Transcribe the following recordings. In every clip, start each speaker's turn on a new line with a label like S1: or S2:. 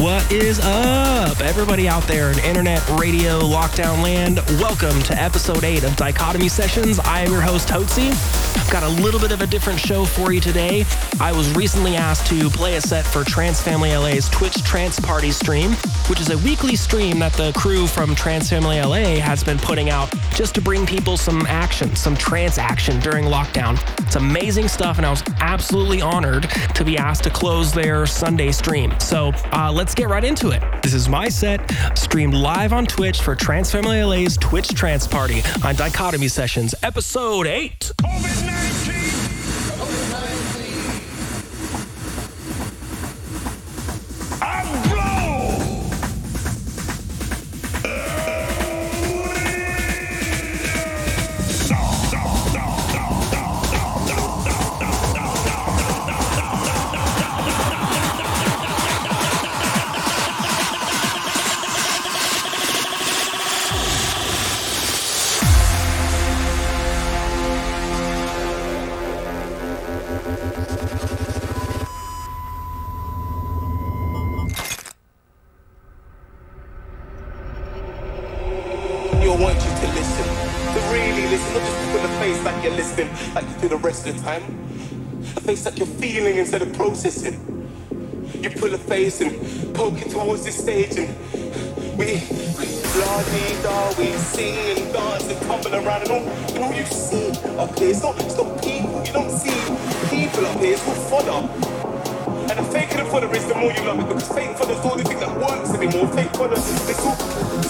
S1: What is up, everybody out there in internet radio lockdown land? Welcome to episode 8 of Dichotomy Sessions. I am your host, Hotzi. Got a little bit of a different show for you today. I was recently asked to play a set for Trance Family LA's Twitch Trance Party stream, which is a weekly stream that the crew from Trance Family LA has been putting out just to bring people some action, some trance action during lockdown. It's amazing stuff, and I was absolutely honored to be asked to close their Sunday stream. So uh, let's let's get right into it. This is my set, streamed live on Twitch for Trance Family LA's Twitch Trance Party on Dichotomy Sessions, episode 8.
S2: COVID-19. It this stage and we, we dee da, we sing and dance and tumble around and all, and all you see up here, it's not, it's not people, you don't see people up here, it's all fodder. And the faker the fodder is the more you love it because fake fodder's the only thing that works anymore. Fake fodder all, it's all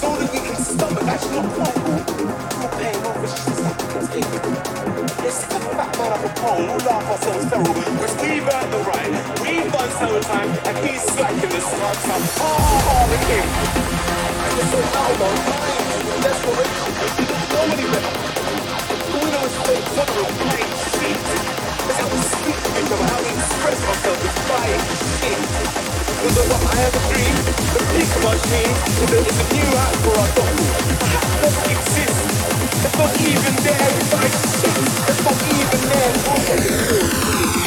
S2: time, and he's slacking the time. Ha ha ha, the king. And it's so loud on time, desperation. Better. All we know is fake fodder and plain shit. That's how we speak to how we express ourselves is flying shit. Was it what I have a dream? The peak of my a, is a new act for our doctor. That doesn't exist. It's not even there. It's like shit. It's not even there.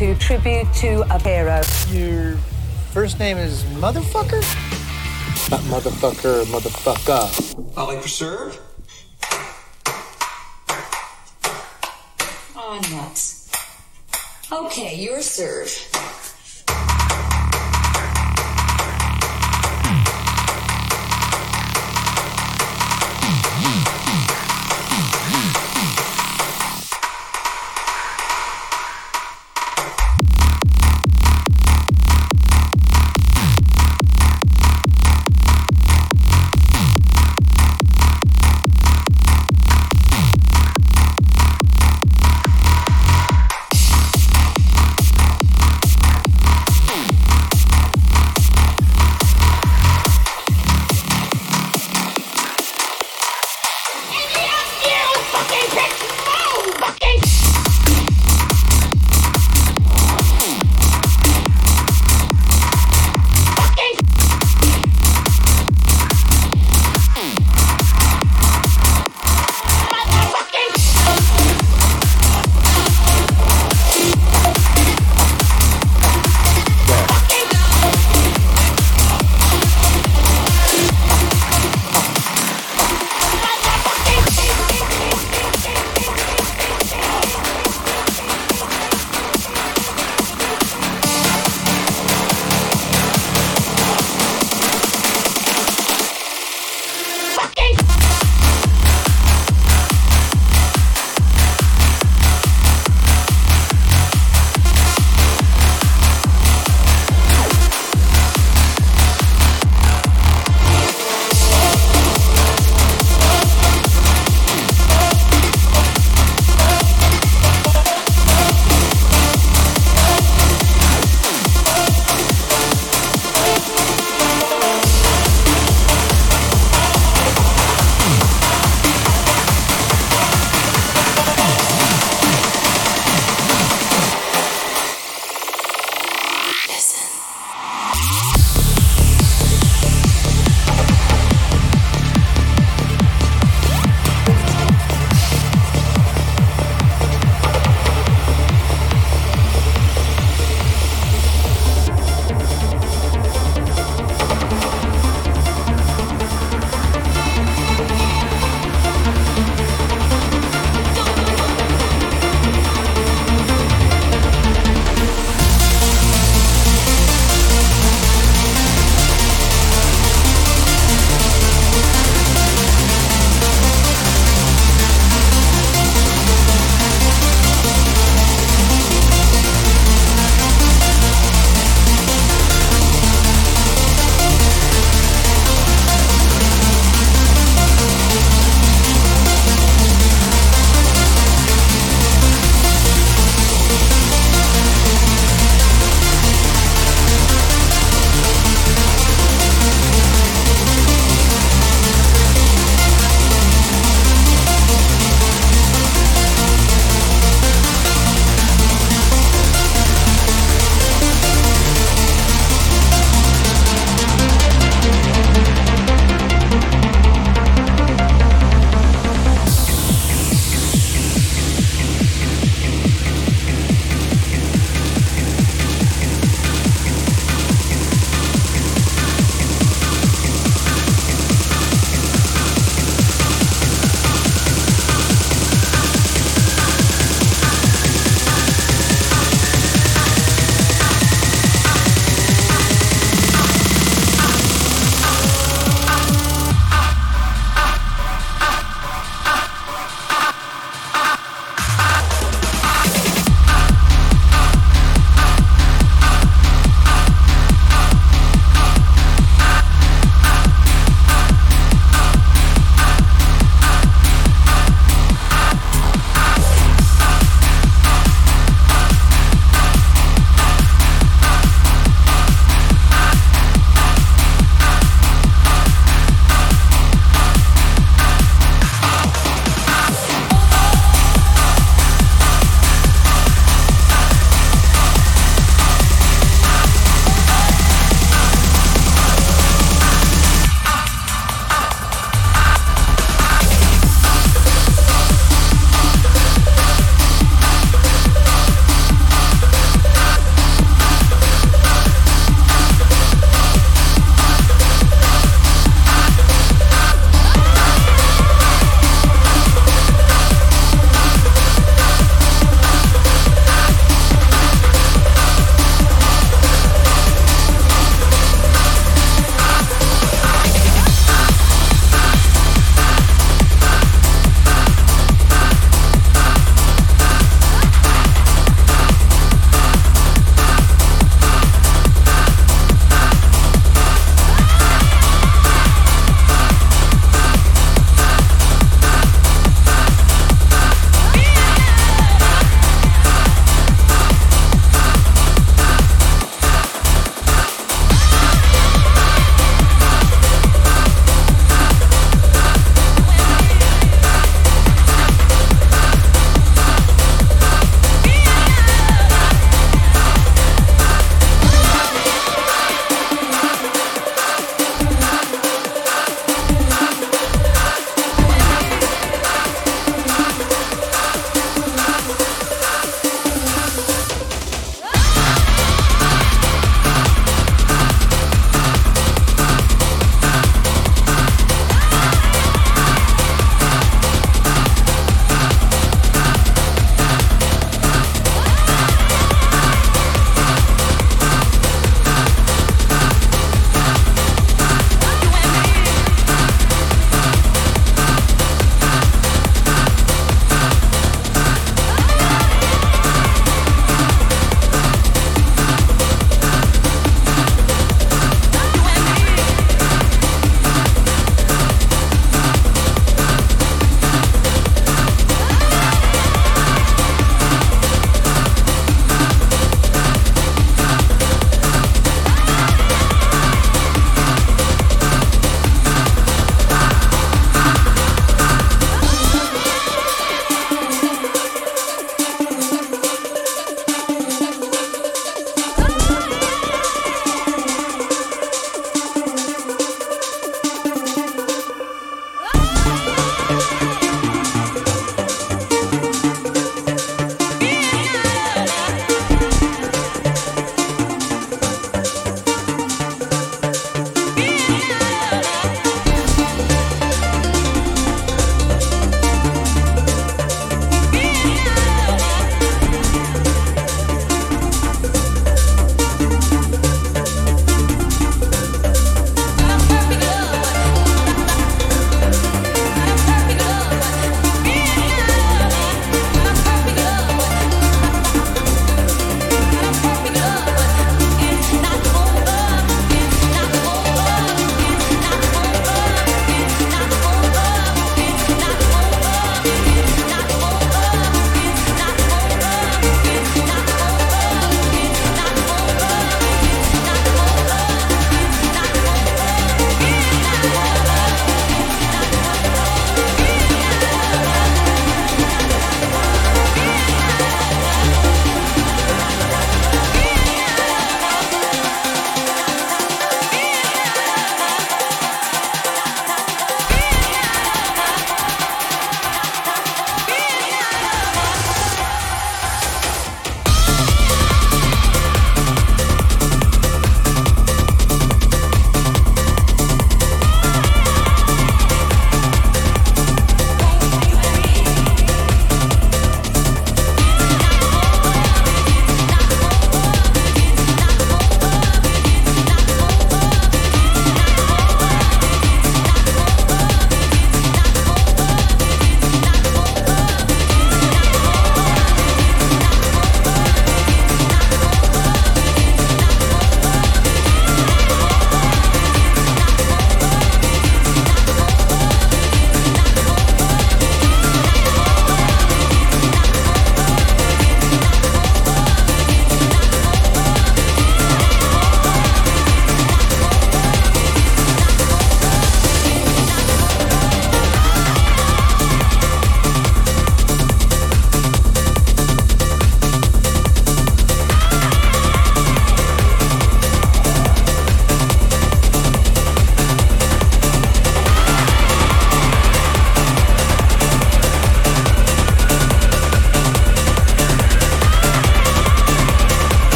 S3: To tribute to a hero.
S4: Your first name is Motherfucker? Not Motherfucker, Motherfucker.
S5: I like to serve.
S6: Oh, nuts. Okay, your serve.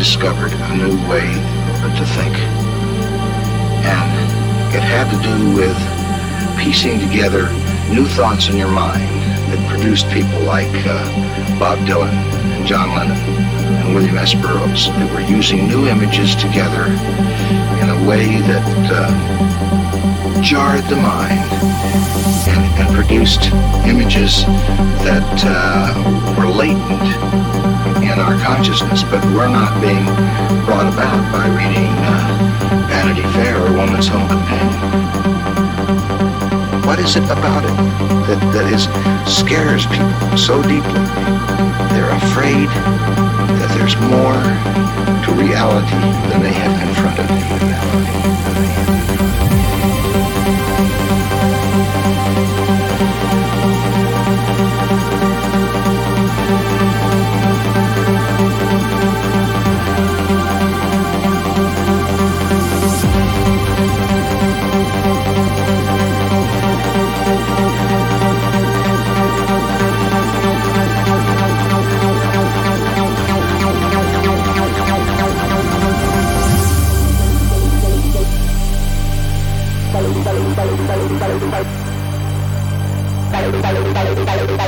S7: Discovered a new way to think. And it had to do with piecing together new thoughts in your mind that produced people like uh, Bob Dylan and John Lennon and William S. Burroughs that were using new images together in a way that uh, jarred the mind and, and produced images that uh, were latent in our consciousness, but were not being brought about by reading uh, Vanity Fair or Woman's Home Companion. What is it about it that, that is, scares people so deeply? They're afraid that there's more to reality than they have confronted
S8: reality. Thank
S1: you.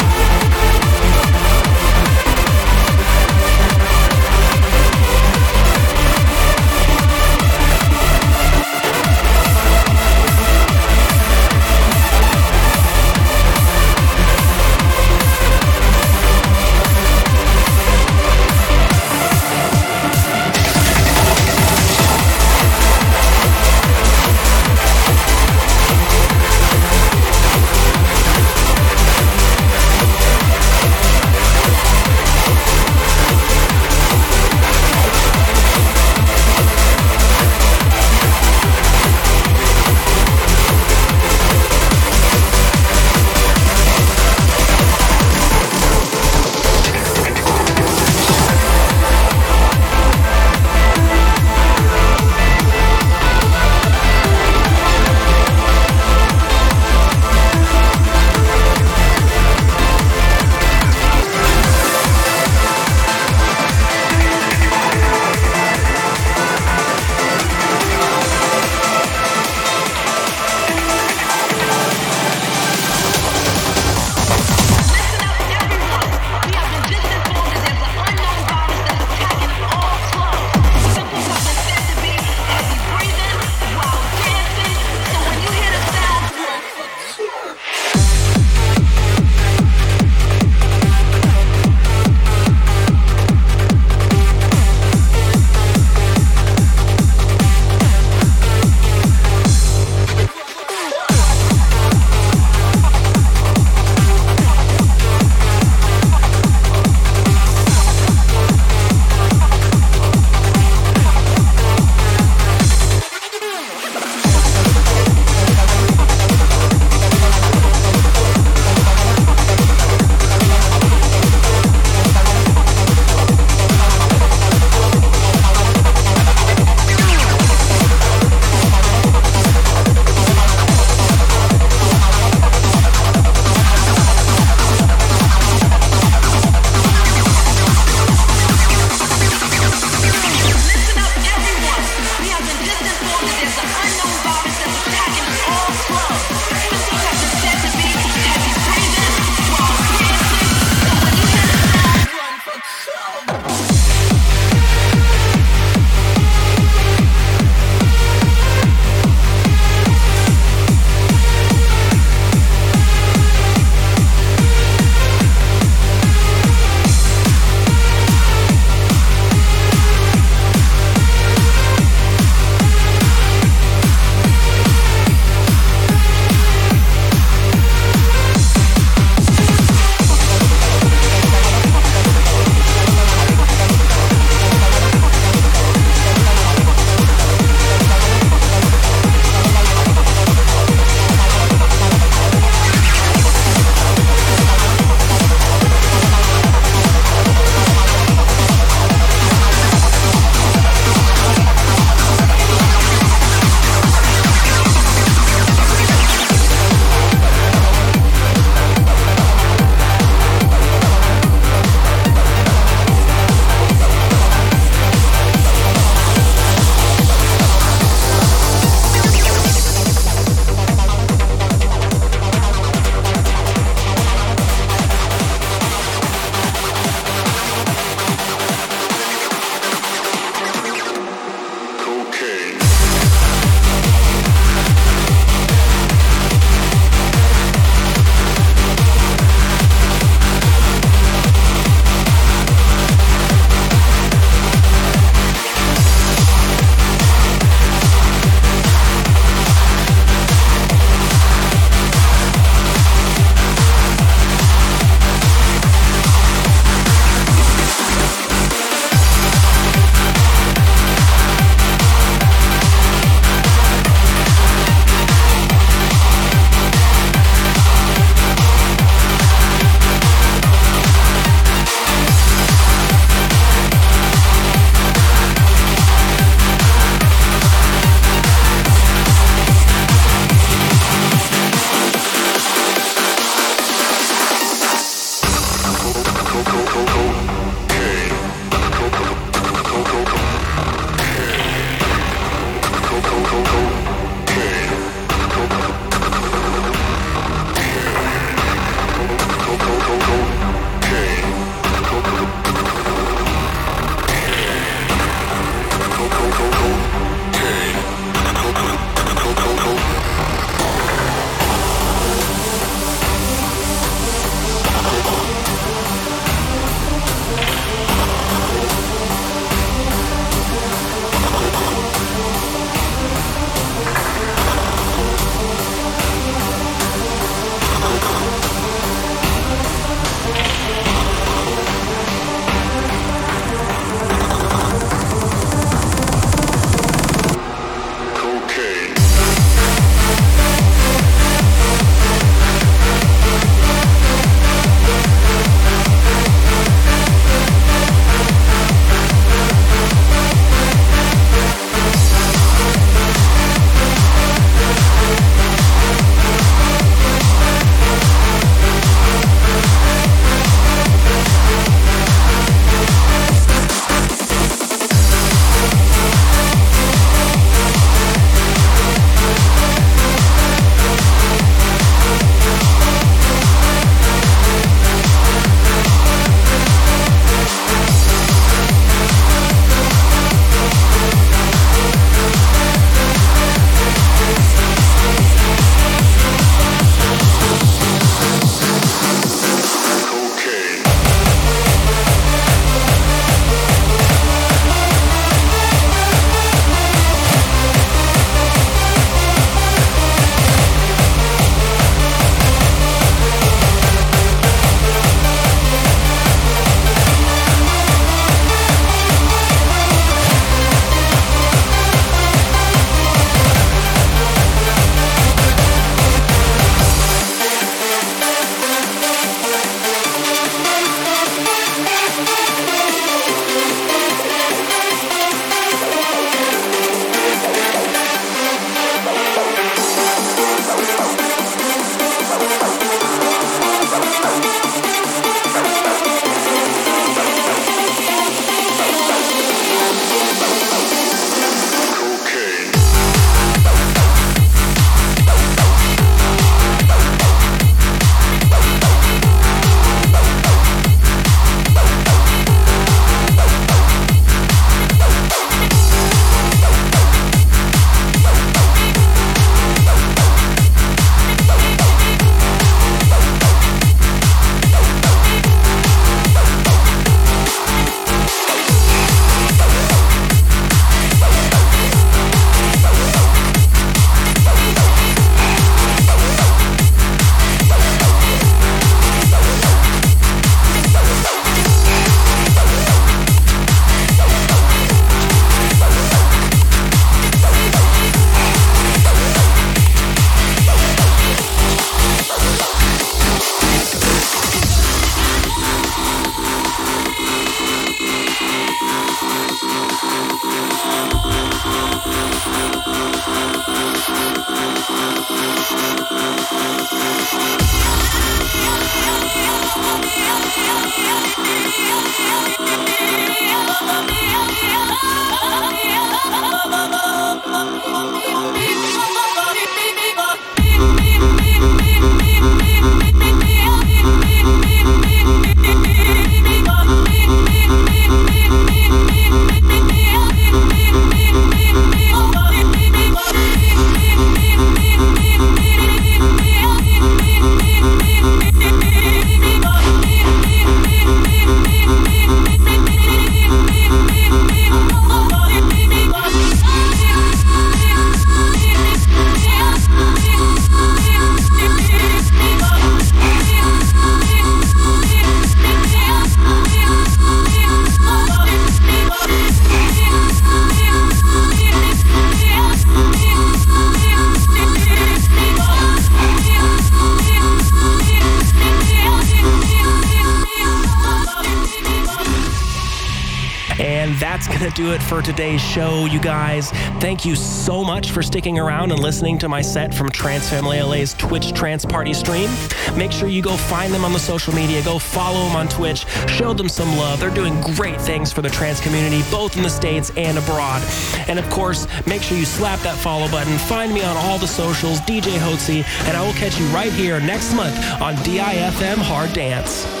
S1: For today's show, you guys. Thank you so much for sticking around and listening to my set from Trance Family LA's Twitch Trance Party stream. Make sure you go find them on the social media, go follow them on Twitch, show them some love. They're doing great things for the trans community, both in the States and abroad. And of course, make sure you slap that follow button. Find me on all the socials, DJ Hotzi, and I will catch you right here next month on DIFM Hard Dance.